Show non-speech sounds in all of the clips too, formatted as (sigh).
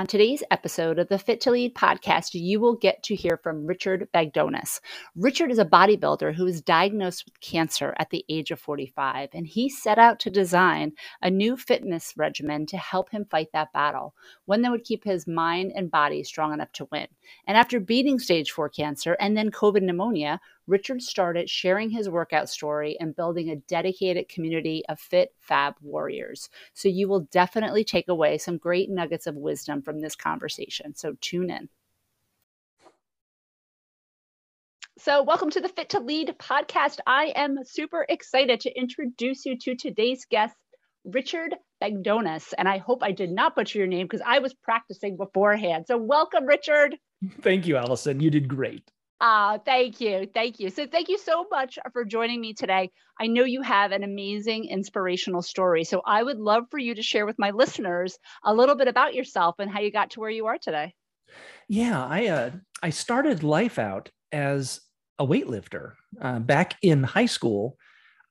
On today's episode of the Fit to Lead podcast, you will get to hear from Richard Bagdonas. Richard is a bodybuilder who was diagnosed with cancer at the age of 45, and he set out to design a new fitness regimen to help him fight that battle, one that would keep his mind and body strong enough to win. And after beating stage 4 cancer and then COVID pneumonia, Richard started sharing his workout story and building a dedicated community of fit fab warriors. So you will definitely take away some great nuggets of wisdom from this conversation. So tune in. So, welcome to the Fit to Lead podcast. I am super excited to introduce you to today's guest, Richard Bagdonas. And I hope I did not butcher your name because I was practicing beforehand. So, welcome, Richard. Thank you, Allison. You did great. Uh, thank you. Thank you. So, thank you so much for joining me today. I know you have an amazing inspirational story. So, I would love for you to share with my listeners a little bit about yourself and how you got to where you are today. Yeah, I uh, I started life out as a weightlifter. Uh, back in high school,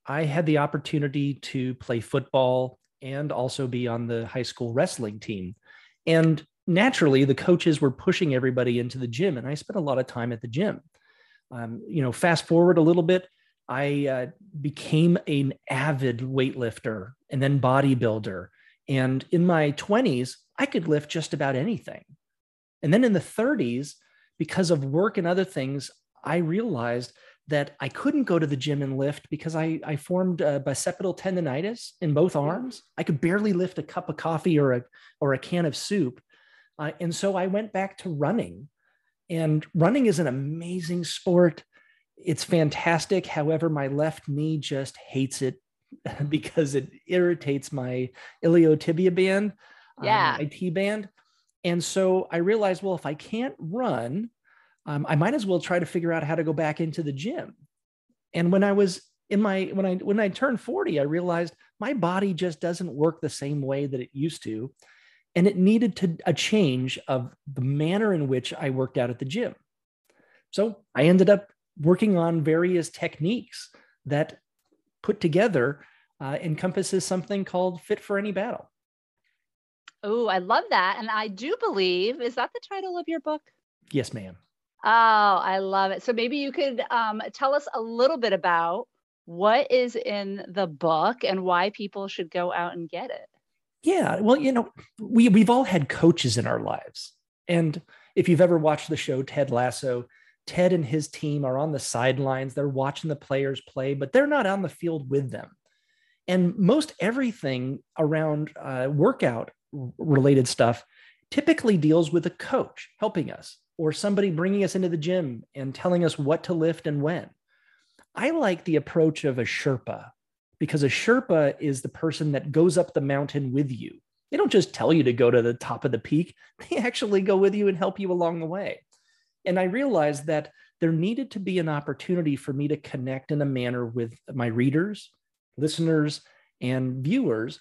I had the opportunity to play football and also be on the high school wrestling team. And naturally the coaches were pushing everybody into the gym and i spent a lot of time at the gym. Um, you know fast forward a little bit i uh, became an avid weightlifter and then bodybuilder. And in my 20s i could lift just about anything. And then in the 30s because of work and other things i realized that i couldn't go to the gym and lift because i, I formed a bicipital tendonitis in both arms. I could barely lift a cup of coffee or a, or a can of soup uh, and so I went back to running. And running is an amazing sport. It's fantastic. However, my left knee just hates it (laughs) because it irritates my iliotibial band, um, yeah. um, my T band. And so I realized, well, if I can't run, um, I might as well try to figure out how to go back into the gym. And when I was in my when I when I turned 40, I realized my body just doesn't work the same way that it used to and it needed to a change of the manner in which I worked out at the gym. So I ended up working on various techniques that put together uh, encompasses something called Fit for Any Battle. Oh, I love that. And I do believe, is that the title of your book? Yes, ma'am. Oh, I love it. So maybe you could um, tell us a little bit about what is in the book and why people should go out and get it. Yeah, well, you know, we we've all had coaches in our lives. And if you've ever watched the show Ted Lasso, Ted and his team are on the sidelines, they're watching the players play, but they're not on the field with them. And most everything around uh, workout related stuff typically deals with a coach helping us or somebody bringing us into the gym and telling us what to lift and when. I like the approach of a Sherpa because a Sherpa is the person that goes up the mountain with you. They don't just tell you to go to the top of the peak, (laughs) they actually go with you and help you along the way. And I realized that there needed to be an opportunity for me to connect in a manner with my readers, listeners, and viewers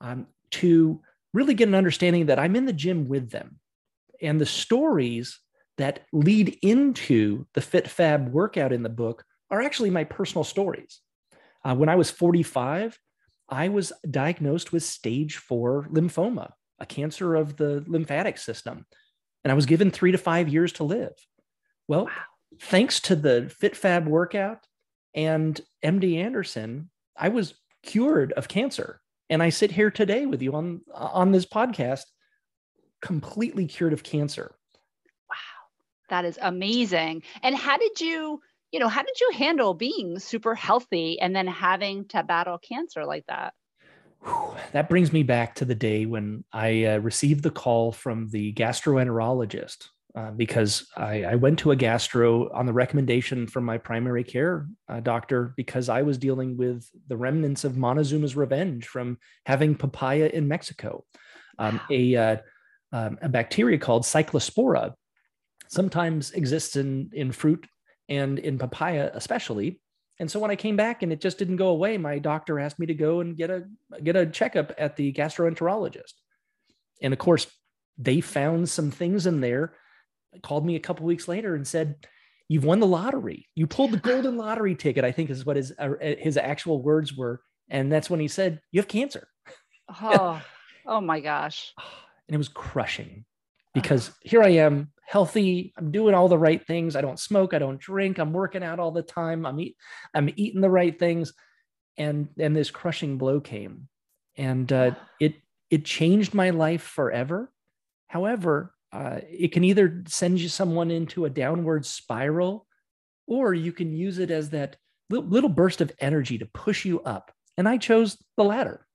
um, to really get an understanding that I'm in the gym with them. And the stories that lead into the Fit Fab workout in the book are actually my personal stories. Uh, when I was 45, I was diagnosed with stage four lymphoma, a cancer of the lymphatic system. And I was given three to five years to live. Well, wow. thanks to the FitFab workout and MD Anderson, I was cured of cancer. And I sit here today with you on, on this podcast, completely cured of cancer. Wow, that is amazing. And how did you you know, how did you handle being super healthy and then having to battle cancer like that? That brings me back to the day when I uh, received the call from the gastroenterologist uh, because I, I, went to a gastro on the recommendation from my primary care uh, doctor because I was dealing with the remnants of Montezuma's revenge from having papaya in Mexico. Um, a, uh, um, a bacteria called Cyclospora sometimes exists in, in fruit and in papaya especially. And so when I came back and it just didn't go away, my doctor asked me to go and get a get a checkup at the gastroenterologist. And of course, they found some things in there. Called me a couple weeks later and said, "You've won the lottery. You pulled the golden (laughs) lottery ticket." I think is what his uh, his actual words were. And that's when he said, "You have cancer." Oh, oh my gosh! (sighs) And it was crushing because here I am healthy. I'm doing all the right things. I don't smoke. I don't drink. I'm working out all the time. I'm eat, I'm eating the right things. And and this crushing blow came, and uh, it it changed my life forever. However, uh, it can either send you someone into a downward spiral, or you can use it as that little, little burst of energy to push you up. And I chose the latter.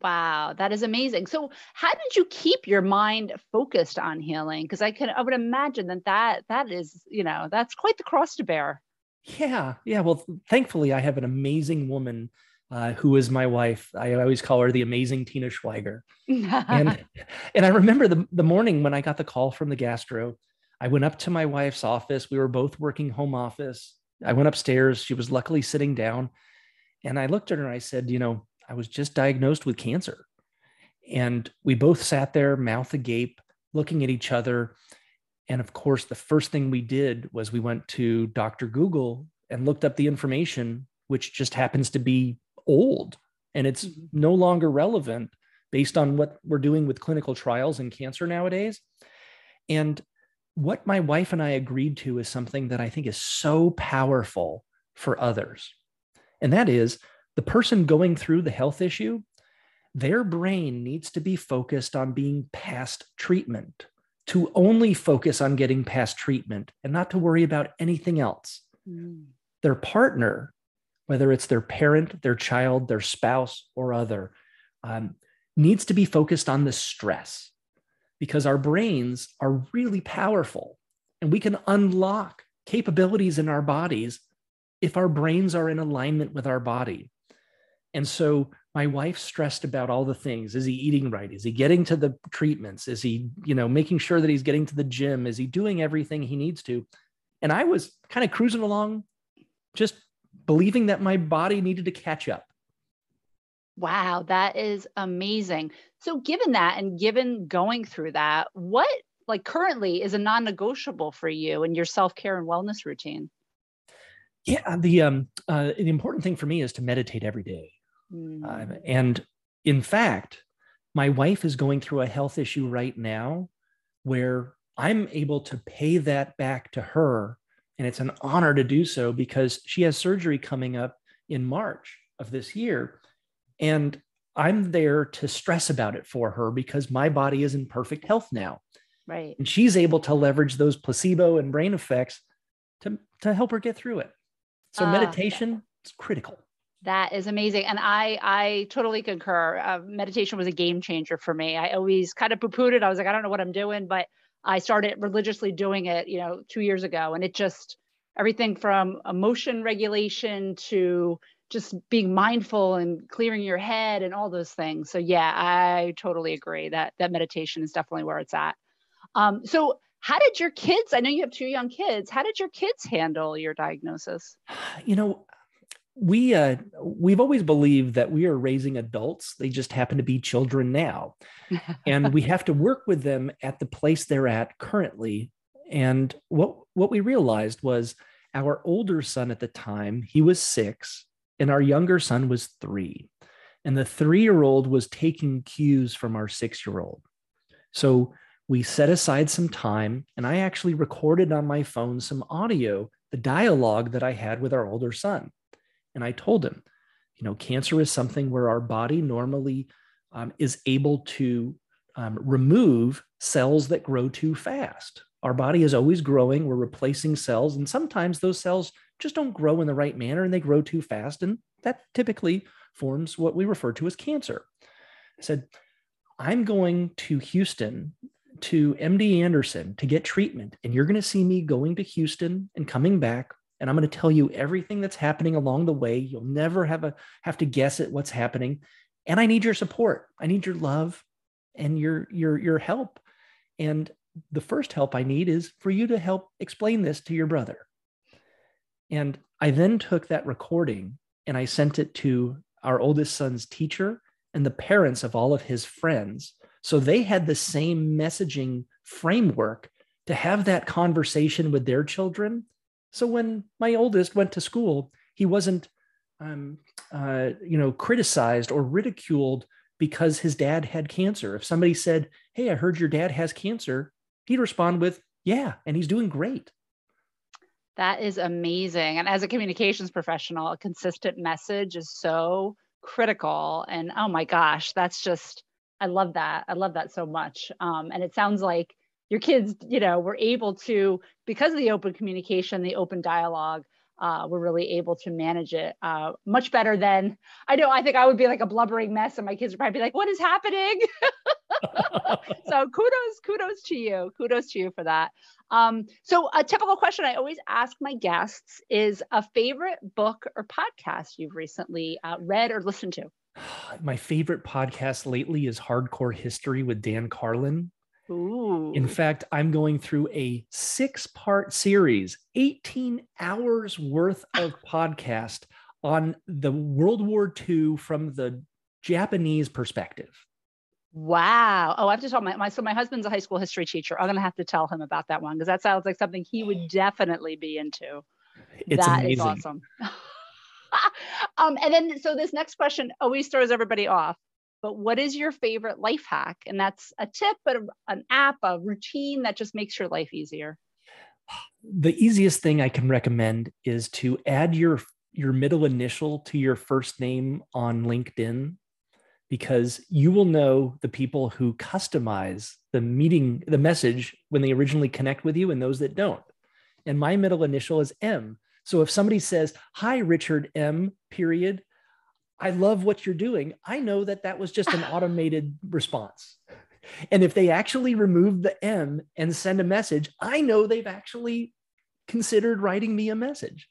Wow, that is amazing. So, how did you keep your mind focused on healing? Because I can, I would imagine that that that is, you know, that's quite the cross to bear. Yeah, yeah. Well, thankfully, I have an amazing woman uh, who is my wife. I always call her the amazing Tina Schweiger. and (laughs) and I remember the the morning when I got the call from the gastro. I went up to my wife's office. We were both working home office. I went upstairs. She was luckily sitting down, and I looked at her and I said, "You know, I was just diagnosed with cancer. And we both sat there, mouth agape, looking at each other. And of course, the first thing we did was we went to Dr. Google and looked up the information, which just happens to be old and it's mm-hmm. no longer relevant based on what we're doing with clinical trials in cancer nowadays. And what my wife and I agreed to is something that I think is so powerful for others. And that is the person going through the health issue, their brain needs to be focused on being past treatment, to only focus on getting past treatment and not to worry about anything else. Mm. Their partner, whether it's their parent, their child, their spouse, or other, um, needs to be focused on the stress because our brains are really powerful and we can unlock capabilities in our bodies if our brains are in alignment with our body. And so my wife stressed about all the things. Is he eating right? Is he getting to the treatments? Is he, you know, making sure that he's getting to the gym? Is he doing everything he needs to? And I was kind of cruising along, just believing that my body needed to catch up. Wow, that is amazing. So, given that and given going through that, what like currently is a non negotiable for you in your self care and wellness routine? Yeah, the um, uh, the important thing for me is to meditate every day. Mm. Um, and in fact, my wife is going through a health issue right now where I'm able to pay that back to her. And it's an honor to do so because she has surgery coming up in March of this year. And I'm there to stress about it for her because my body is in perfect health now. Right. And she's able to leverage those placebo and brain effects to, to help her get through it. So uh, meditation is critical. That is amazing, and I I totally concur. Uh, meditation was a game changer for me. I always kind of poo pooed it. I was like, I don't know what I'm doing, but I started religiously doing it, you know, two years ago, and it just everything from emotion regulation to just being mindful and clearing your head and all those things. So yeah, I totally agree that that meditation is definitely where it's at. Um, so how did your kids? I know you have two young kids. How did your kids handle your diagnosis? (sighs) You know, we uh, we've always believed that we are raising adults. They just happen to be children now. And we have to work with them at the place they're at currently. And what what we realized was our older son at the time he was 6 and our younger son was 3 and the 3-year-old was taking cues from our 6-year-old so we set aside some time and i actually recorded on my phone some audio the dialogue that i had with our older son and I told him, you know, cancer is something where our body normally um, is able to um, remove cells that grow too fast. Our body is always growing. We're replacing cells, and sometimes those cells just don't grow in the right manner and they grow too fast. And that typically forms what we refer to as cancer. I said, I'm going to Houston to MD Anderson to get treatment, and you're going to see me going to Houston and coming back and I'm going to tell you everything that's happening along the way. You'll never have a have to guess at what's happening. And I need your support. I need your love and your your your help. And the first help I need is for you to help explain this to your brother. And I then took that recording and I sent it to our oldest son's teacher and the parents of all of his friends. So they had the same messaging framework to have that conversation with their children so when my oldest went to school, he wasn't, um, uh, you know, criticized or ridiculed because his dad had cancer. If somebody said, Hey, I heard your dad has cancer, he'd respond with, Yeah, and he's doing great. That is amazing. And as a communications professional, a consistent message is so critical. And oh my gosh, that's just, I love that. I love that so much. Um, and it sounds like your kids, you know, were able to, because of the open communication, the open dialogue, uh, we're really able to manage it uh, much better than I know. I think I would be like a blubbering mess, and my kids would probably be like, "What is happening?" (laughs) so kudos, kudos to you, kudos to you for that. Um, so a typical question I always ask my guests is a favorite book or podcast you've recently uh, read or listened to. (sighs) My favorite podcast lately is Hardcore History with Dan Carlin. Ooh. In fact, I'm going through a six part series, 18 hours worth of podcast on the World War II from the Japanese perspective. Wow. Oh, I have to tell my, my so my husband's a high school history teacher. I'm gonna have to tell him about that one because that sounds like something he would definitely be into. It's That amazing. is awesome. (laughs) um, and then so this next question always throws everybody off. But what is your favorite life hack? And that's a tip, but an app, a routine that just makes your life easier. The easiest thing I can recommend is to add your your middle initial to your first name on LinkedIn because you will know the people who customize the meeting the message when they originally connect with you and those that don't. And my middle initial is M. So if somebody says, "Hi Richard M." period, I love what you're doing. I know that that was just an (laughs) automated response. And if they actually remove the M and send a message, I know they've actually considered writing me a message.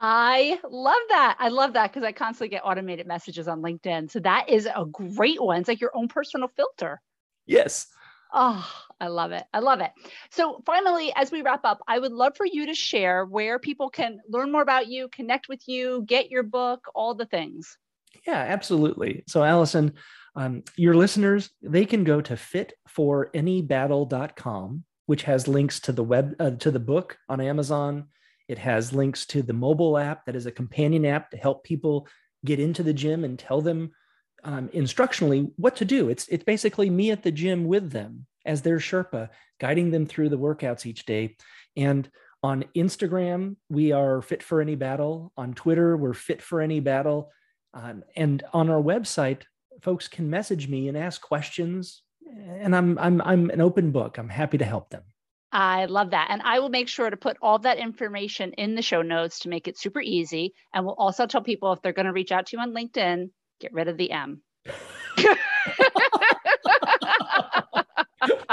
I love that. I love that because I constantly get automated messages on LinkedIn. So that is a great one. It's like your own personal filter. Yes. Oh, I love it. I love it. So, finally, as we wrap up, I would love for you to share where people can learn more about you, connect with you, get your book, all the things. Yeah, absolutely. So, Allison, um, your listeners, they can go to fitforanybattle.com, which has links to the web uh, to the book on Amazon. It has links to the mobile app that is a companion app to help people get into the gym and tell them um, instructionally what to do. It's it's basically me at the gym with them as their Sherpa, guiding them through the workouts each day. And on Instagram, we are Fit for Any Battle. On Twitter, we're Fit for Any Battle. Um, and on our website, folks can message me and ask questions. And I'm I'm I'm an open book. I'm happy to help them. I love that. And I will make sure to put all that information in the show notes to make it super easy. And we'll also tell people if they're going to reach out to you on LinkedIn, get rid of the M. (laughs)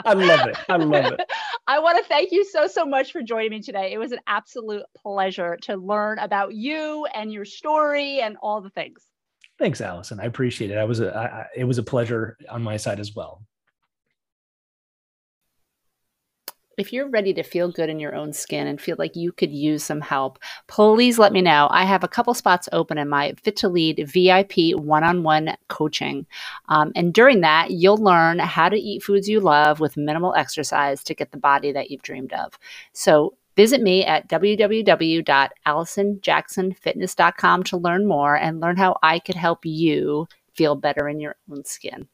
I love it. I love it. (laughs) I want to thank you so, so much for joining me today. It was an absolute pleasure to learn about you and your story and all the things. Thanks, Allison. I appreciate it. I was a, I, it was a pleasure on my side as well. If you're ready to feel good in your own skin and feel like you could use some help, please let me know. I have a couple spots open in my Fit to Lead VIP one on one coaching. Um, and during that, you'll learn how to eat foods you love with minimal exercise to get the body that you've dreamed of. So visit me at www.allisonjacksonfitness.com to learn more and learn how I could help you feel better in your own skin.